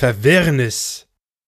Verwirrnis.